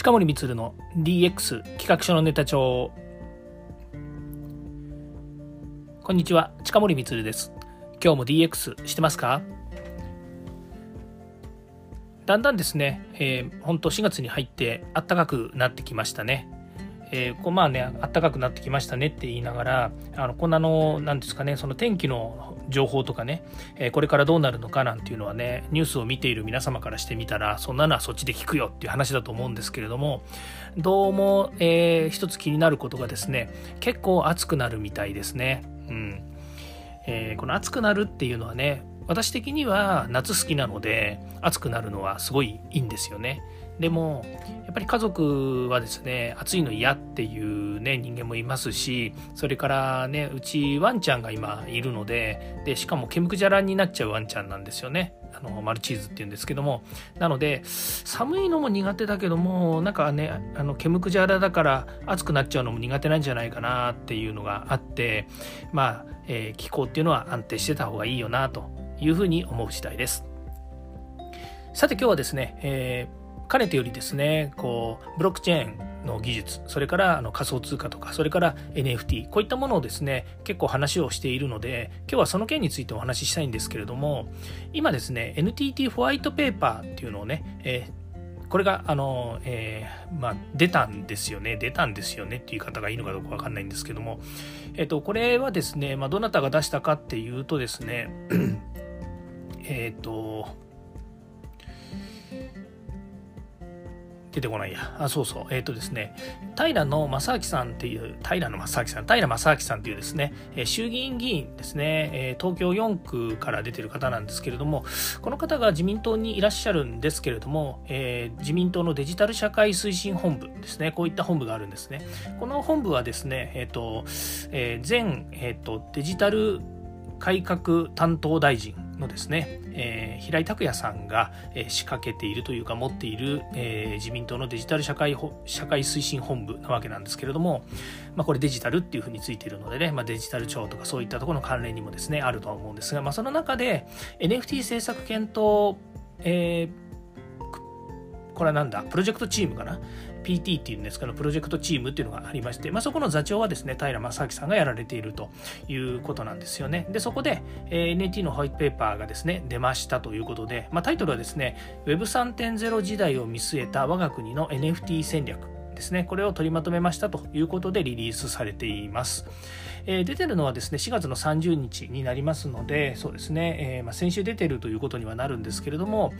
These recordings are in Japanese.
近森光の DX 企画書のネタ帳。こんにちは近森光です。今日も DX してますか？だんだんですね、えー、本当4月に入って暖かくなってきましたね。えー、こうまあね暖かくなってきましたねって言いながらあのこんなのなんですかねその天気の情報とかね、えー、これからどうなるのかなんていうのはねニュースを見ている皆様からしてみたらそんなのはそっちで聞くよっていう話だと思うんですけれどもどうも、えー、一つ気になることがですね結構暑くなるみたいですね。うんえー、この暑くなるっていうのはね私的には夏好きなので暑くなるのはすごいいいんですよね。でもやっぱり家族はですね暑いの嫌っていうね人間もいますしそれからねうちワンちゃんが今いるのででしかも毛むくじゃらになっちゃうワンちゃんなんですよね。あのマルチーズっていうんですけども。なので寒いのも苦手だけどもなんかねあの毛むくじゃらだから暑くなっちゃうのも苦手なんじゃないかなっていうのがあってまあ、えー、気候っていうのは安定してた方がいいよなというふうに思う次第です。さて今日はですね、えーかねてよりですねこうブロックチェーンの技術それからあの仮想通貨とかそれから NFT こういったものをですね結構話をしているので今日はその件についてお話ししたいんですけれども今ですね NTT ホワイトペーパーっていうのをね、えー、これがあの、えー、まあ、出たんですよね出たんですよねっていう方がいいのかどうかわかんないんですけども、えっ、ー、とこれはですね、まあ、どなたが出したかっていうとですね えっと出てこないや。あ、そうそう。えっ、ー、とですね、平野正明さんっていう、平野正明さん、平正明さんっていうですね、え衆議院議員ですね、え東京4区から出てる方なんですけれども、この方が自民党にいらっしゃるんですけれども、えー、自民党のデジタル社会推進本部ですね、こういった本部があるんですね。この本部はですね、えっ、ー、と、えー、前、えっ、と、デジタル改革担当大臣のですね、えー、平井拓也さんが、え、仕掛けているというか持っている、えー、自民党のデジタル社会社会推進本部なわけなんですけれども、まあ、これデジタルっていうふうについているのでね、まあ、デジタル庁とかそういったところの関連にもですねあるとは思うんですが、まあ、その中で NFT 政策検討、えーこれはなんだプロジェクトチームかな PT っていうんですから、プロジェクトチームっていうのがありまして、まあ、そこの座長はですね、平正明さんがやられているということなんですよね。で、そこで、えー、NT のホワイトペーパーがですね、出ましたということで、まあ、タイトルはですね、Web3.0 時代を見据えた我が国の NFT 戦略ですね、これを取りまとめましたということでリリースされています。えー、出てるのはですね4月の30日になりますのでそうですね、えー、まあ、先週出てるということにはなるんですけれども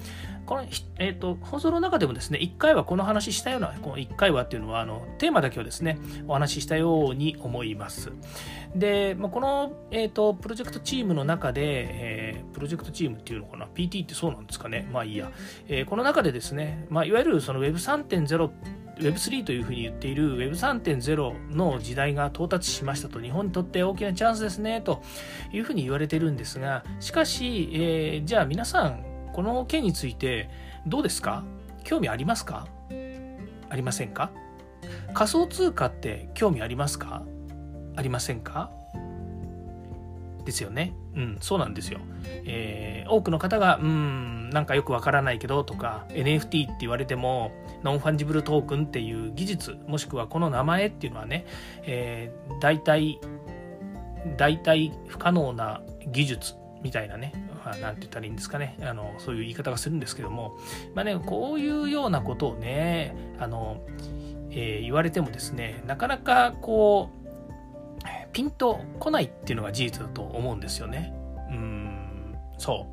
この、えーと、放送の中でもですね1回はこの話したようなこの1回はっていうのはあのテーマだけをですねお話ししたように思います。で、まあ、この、えーと、プロジェクトチームの中で、えー、プロジェクトチームっていうのかな PT ってそうなんですかね。まあいいや、えー、この中でですね、まあ、いわゆるその Web3.0 Web3 というふうに言っている Web3.0 の時代が到達しましたと日本にとって大きなチャンスですねというふうに言われてるんですがしかし、えー、じゃあ皆さんこの件についてどうですか？興味ありますか？ありませんか？仮想通貨って興味ありますか？ありませんか？ですよね。うん、そうなんですよ。えー、多くの方が、うん、なんかよくわからないけどとか、NFT って言われても、ノンファンジブルトークンっていう技術、もしくはこの名前っていうのはね、えー、代替、代替不可能な技術みたいなね、まあ、なんて言ったらいいんですかね、あの、そういう言い方がするんですけども、まあね、こういうようなことをね、あの、えー、言われてもですね、なかなかこう、ピンとこないっていうのが事実だと思うんですよね。うん、そ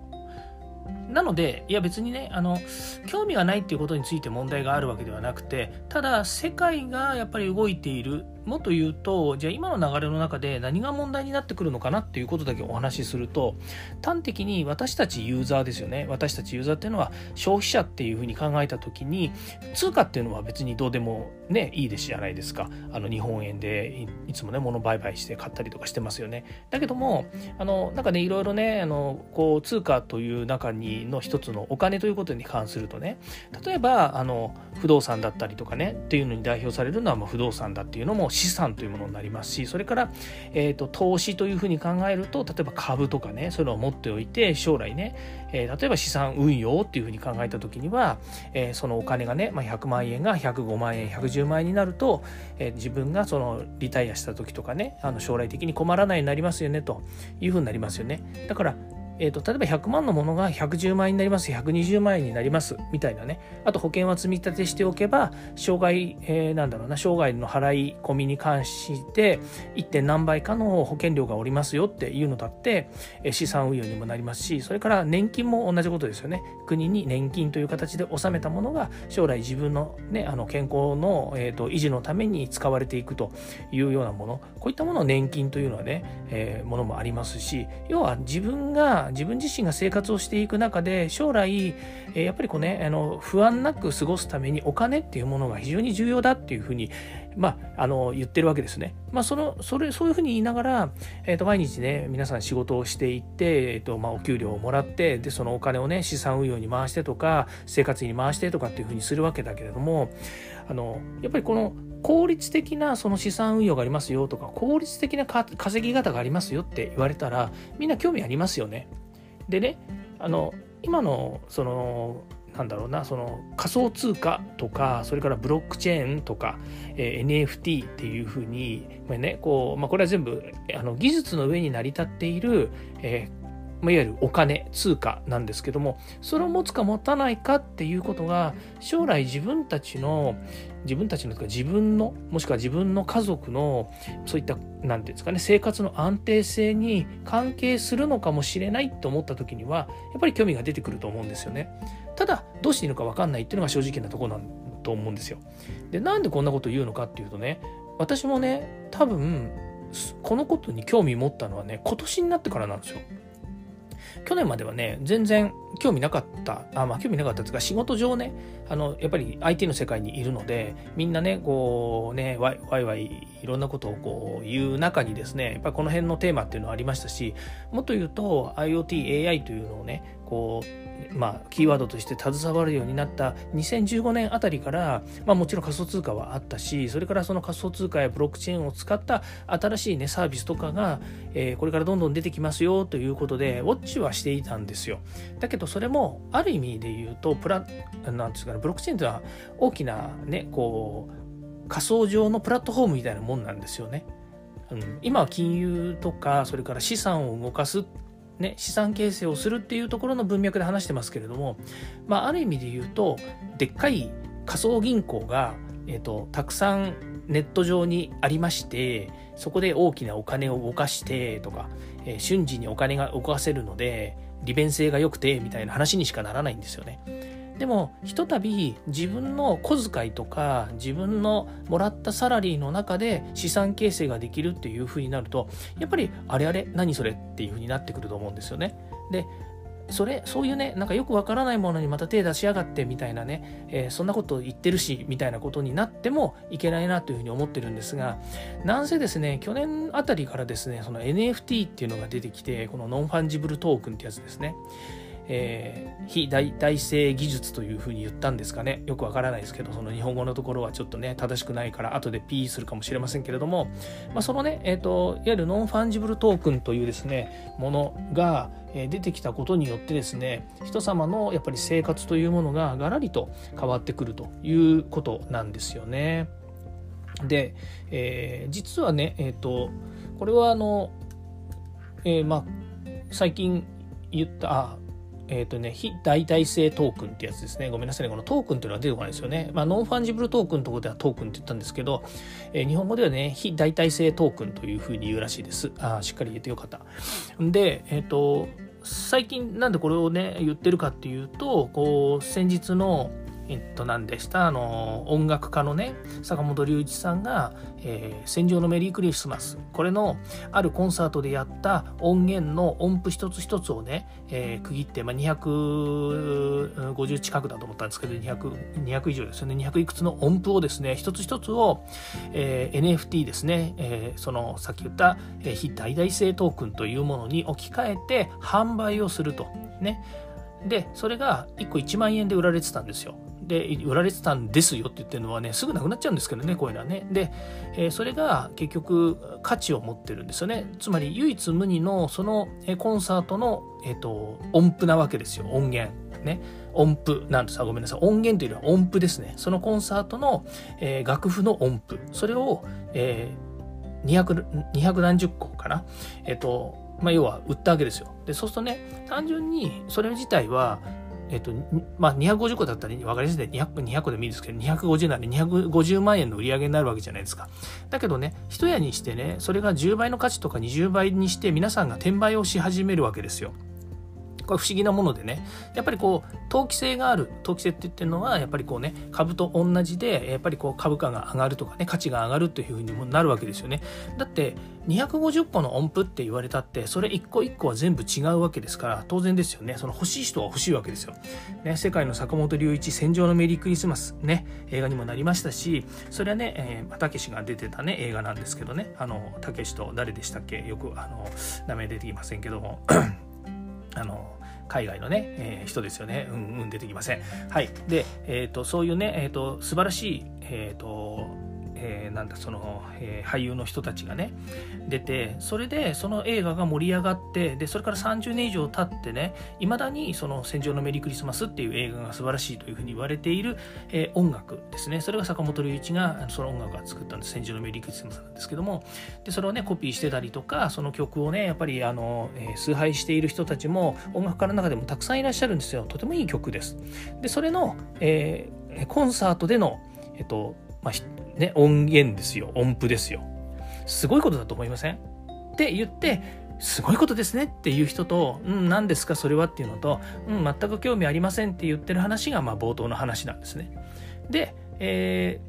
う。なので、いや別にね、あの、興味がないっていうことについて問題があるわけではなくて、ただ世界がやっぱり動いている。もっと言うとじゃあ今の流れの中で何が問題になってくるのかなっていうことだけお話しすると端的に私たちユーザーですよね。私たちユーザーっていうのは消費者っていうふうに考えた時に通貨っていうのは別にどうでもねいいですじゃないですか。あの日本円でいつもね物売買して買ったりとかしてますよね。だけどもあのなんかねいろいろねあのこう通貨という中にの一つのお金ということに関するとね例えばあの不動産だったりとかねっていうのに代表されるのはま不動産だっていうのも資産というものになりますしそれから、えーと、投資というふうに考えると例えば株とかねそういうのを持っておいて将来ね、えー、例えば資産運用っていうふうに考えた時には、えー、そのお金がね、まあ、100万円が105万円110万円になると、えー、自分がそのリタイアした時とかねあの将来的に困らないようになりますよねというふうになりますよね。だからえーと、例えば100万のものが110万円になります120万円になりますみたいなねあと保険は積み立てしておけば障害、えー、なんだろうな障害の払い込みに関して 1. 点何倍かの保険料がおりますよっていうのだって、えー、資産運用にもなりますしそれから年金も同じことですよね国に年金という形で納めたものが将来自分の,、ね、あの健康の、えーと、維持のために使われていくというようなものこういったものを年金というのはね、えー、ものもありますし要は自分が自分自身が生活をしていく中で将来、えやっぱりこうねあの不安なく過ごすためにお金っていうものが非常に重要だっていうふうにまあ、あの言ってるわけですね。まあ、そのそれそういうふうに言いながら、えー、と毎日ね皆さん仕事をしていって、えーとまあ、お給料をもらってでそのお金をね資産運用に回してとか生活費に回してとかっていうふうにするわけだけれどもあのやっぱりこの効率的なその資産運用がありますよとか効率的な稼ぎ方がありますよって言われたらみんな興味ありますよね。でねあの今のそのなんだろうなその仮想通貨とかそれからブロックチェーンとか、えー、NFT っていうふうに、まあねこうまあ、これは全部あの技術の上に成り立っている、えーまあ、いわゆるお金通貨なんですけどもそれを持つか持たないかっていうことが将来自分たちの自分たちのとか自分のもしくは自分の家族のそういった何て言うんですかね生活の安定性に関係するのかもしれないと思った時にはやっぱり興味が出てくると思うんですよね。ただどうしていいのか分かんないっていうのが正直なところなんと思うんですよ。でなんでこんなこと言うのかっていうとね私もね多分このことに興味持ったのはね今年になってからなんですよ。去年まではね、全然興味なかった、あまあ興味なかったですが、仕事上ね、あの、やっぱり IT の世界にいるので、みんなね、こうね、わいわいわいいろんなことをこう言う中にですね、やっぱりこの辺のテーマっていうのはありましたし、もっと言うと IoT、AI というのをね、こう、まあ、キーワードとして携わるようになった2015年あたりから、まあ、もちろん仮想通貨はあったしそれからその仮想通貨やブロックチェーンを使った新しい、ね、サービスとかが、えー、これからどんどん出てきますよということでウォッチはしていたんですよ。だけどそれもある意味で言うとプラなんですかねブロックチェーンというのは大きなねこう仮想上のプラットフォームみたいなもんなんですよね。うん、今は金融とかそれから資産を動かすね、資産形成をするっていうところの文脈で話してますけれども、まあ、ある意味で言うとでっかい仮想銀行が、えーと、たくさんネット上にありましてそこで大きなお金を動かしてとか、えー、瞬時にお金が動かせるので利便性が良くてみたいな話にしかならないんですよね。でもひとたび自分の小遣いとか自分のもらったサラリーの中で資産形成ができるっていうふうになるとやっぱりあれあれ何それっていうふうになってくると思うんですよね。でそれそういうねなんかよくわからないものにまた手出しやがってみたいなね、えー、そんなこと言ってるしみたいなことになってもいけないなというふうに思ってるんですがなんせですね去年あたりからですねその NFT っていうのが出てきてこのノンファンジブルトークンってやつですね。えー、非代替性技術というふうに言ったんですかね。よくわからないですけどその日本語のところはちょっとね正しくないから後で P するかもしれませんけれども、まあ、そのね、えーと、いわゆるノンファンジブルトークンというですねものが出てきたことによってですね人様のやっぱり生活というものががらりと変わってくるということなんですよね。で、えー、実はね、えーと、これはあの、えー、ま最近言ったあえ、ー、とね、非代替性トークンってやつですね。ごめんなさいね。このトークンっていうのは出てこないですよね。まあ、ノンファンジブルトークンのところではトークンって言ったんですけど、えー、日本語ではね、非代替性トークンというふうに言うらしいです。あしっかり言えてよかった。で、えっ、ー、と、最近なんでこれをね、言ってるかっていうと、こう、先日の、えっと、何でした？あの音楽家のね坂本龍一さんが「えー、戦場のメリークリスマス」これのあるコンサートでやった音源の音符一つ一つをね、えー、区切って、まあ、250近くだと思ったんですけど 200, 200以上ですよね。200いくつの音符をですね一つ一つを、えー、NFT ですね、えー、そのさっき言った、えー、非代替性トークンというものに置き換えて販売をすると。ね。でそれが1個1万円で売られてたんですよ。で売られてたんですよって言ってるのはねすぐなくなっちゃうんですけどねこういうのはね。で、えー、それが結局価値を持ってるんですよね。つまり唯一無二のそのコンサートの、えーと、音符なわけですよ。音源。ね。音符なんです。ごめんなさい。音源というよりは音符ですね。そのコンサートの、えー、楽譜の音符。それを、えー、200, 200何十個かな。えっ、ー、とまあ、要は売ったわけですよ。で、そうするとね、単純にそれ自体は、えっと、まあ、250個だったら分かりやすいで 200, 200個でもいいですけど、250なんで250万円の売り上げになるわけじゃないですか。だけどね、一屋にしてね、それが10倍の価値とか20倍にして皆さんが転売をし始めるわけですよ。これ不思議なものでねやっぱりこう投機性がある投機性って言ってるのはやっぱりこうね株と同じでやっぱりこう株価が上がるとかね価値が上がるというふうにもなるわけですよね。だって250個の音符って言われたってそれ一個一個は全部違うわけですから当然ですよね。その欲しい人は欲しいわけですよ、ね、世界の坂本龍一戦場のメリークリスマスね映画にもなりましたしそれはね、えー、たけしが出てたね映画なんですけどね。あのたけしと誰でしたっけ？よくあの名前出てきませんけども。あの海外のね、えー、人ですよね。うん、うん、出てきません。はい。で、えっ、ー、と、そういうね、えっ、ー、と、素晴らしい、えっ、と、えー、なんだその、えー、俳優の人たちがね出てそれでその映画が盛り上がってでそれから30年以上経ってねいまだにその「戦場のメリークリスマス」っていう映画が素晴らしいというふうに言われている、えー、音楽ですね。それが坂本龍一がその音楽が作ったんです「戦場のメリークリスマス」なんですけども。でそれをねコピーしてたりとかその曲をねやっぱりあの、え崇拝している人たちも音楽家の中でもたくさんいらっしゃるんですよ。とてもいい曲です。でそれの、えコンサートでのえっとまあ、ね、音源ですよ。音符ですよ。すごいことだと思いません？って言って、すごいことですねっていう人と、うん、何ですかそれはっていうのと、うん、全く興味ありませんって言ってる話が、まあ、冒頭の話なんですね。で、え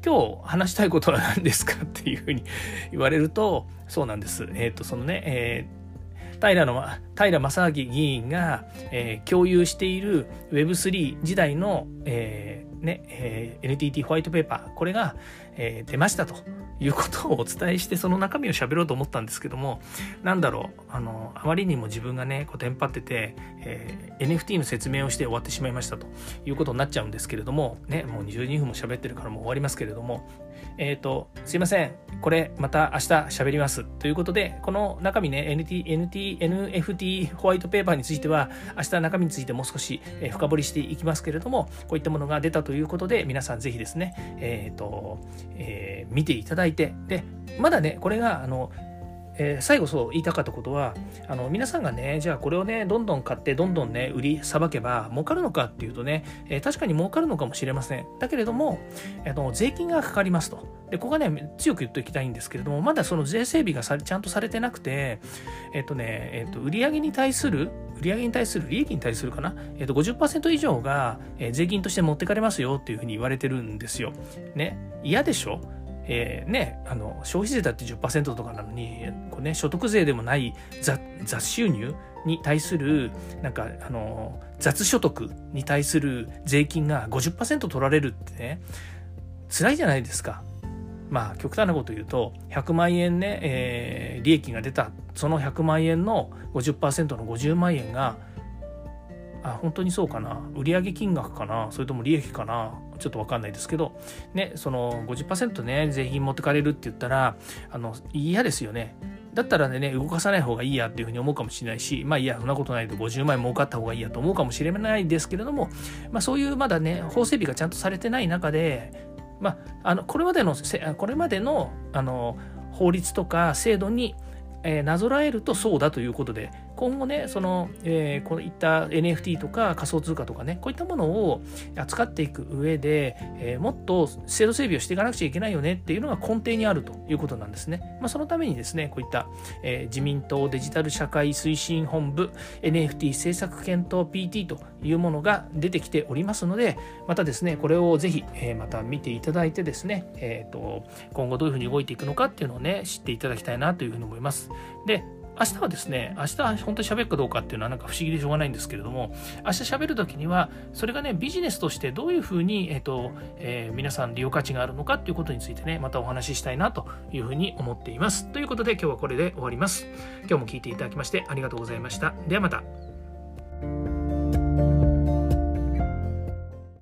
ー、今日話したいことは何ですかっていうふうに言われると、そうなんです。えっ、ー、と、そのね、え、平の平正明議員が、えー、共有している Web3 時代の、えーね、えー、NTT ホワイトペーパー、これが、えー、出ましたということをお伝えして、その中身を喋ろうと思ったんですけども、なんだろう、あの、あまりにも自分がね、こう、テンパってて、えー、NFT の説明をして終わってしまいましたということになっちゃうんですけれども、ね、もう22分も喋ってるからもう終わりますけれども、えっ、ー、と、すいません、これまた明日喋ります。ということで、この中身ね、NT、NT、NFT ホワイトペーパーについては、明日中身についてもう少し深掘りしていきますけれども、こういったものが出たということで、皆さんぜひですね、えっ、ー、と、えー、見ていただいて、で、まだね、これが、あの、えー、最後そう言いたかったことはあの皆さんがねじゃあこれをねどんどん買ってどんどんね売りさばけば儲かるのかっていうとね、えー、確かに儲かるのかもしれません。だけれども、えー、税金がかかりますと。でここがね強く言っておきたいんですけれどもまだその税整備がさちゃんとされてなくてえっ、とね、えっ、と売上に対する売上に対する利益に対するかな、えっと50%以上が、税金として持ってかれますよっていうふうに言われてるんですよ。ね？嫌でしょ？えー、ね、あの消費税だって10%とかなのにこう、ね、所得税でもない雑収入に対するなんかあの雑所得に対する税金が50%取られるってね辛いじゃないですか。まあ極端なこと言うと100万円ね、えー、利益が出たその100万円の50%の50万円があ本当にそうかな。売上金額かな。それとも利益かな。ちょっと分かんないですけど。ねその50%ね税金持ってかれるって言ったらあの嫌ですよね。だったらね動かさない方がいいやっていうふうに思うかもしれないしまあいやそんなことないと50万円儲かった方がいいやと思うかもしれないですけれども、まあ、そういうまだね法整備がちゃんとされてない中でまあ、あのこれまでのこれまでのあの法律とか制度に、えー、なぞらえるとそうだということで今後ねその、えー、こういった NFT とか仮想通貨とかねこういったものを扱っていく上で、えー、もっと制度整備をしていかなくちゃいけないよねっていうのが根底にあるということなんですね、まあ、そのためにですねこういった、えー、自民党デジタル社会推進本部 NFT 政策検討 PT というものが出てきておりますのでまたですねこれをぜひ、えー、また見ていただいてですね、えーと今後どういうふうに動いていくのかっていうのをね知っていただきたいなというふうに思います。で明日はですね、明日は本当に喋るかどうかっていうのはなんか不思議でしょうがないんですけれども、明日喋るときには、それがね、ビジネスとしてどういうふうに、えっ、ー、と、えー、皆さん利用価値があるのかっていうことについてね、またお話ししたいなというふうに思っています。ということで今日はこれで終わります。今日も聞いていただきましてありがとうございました。ではまた。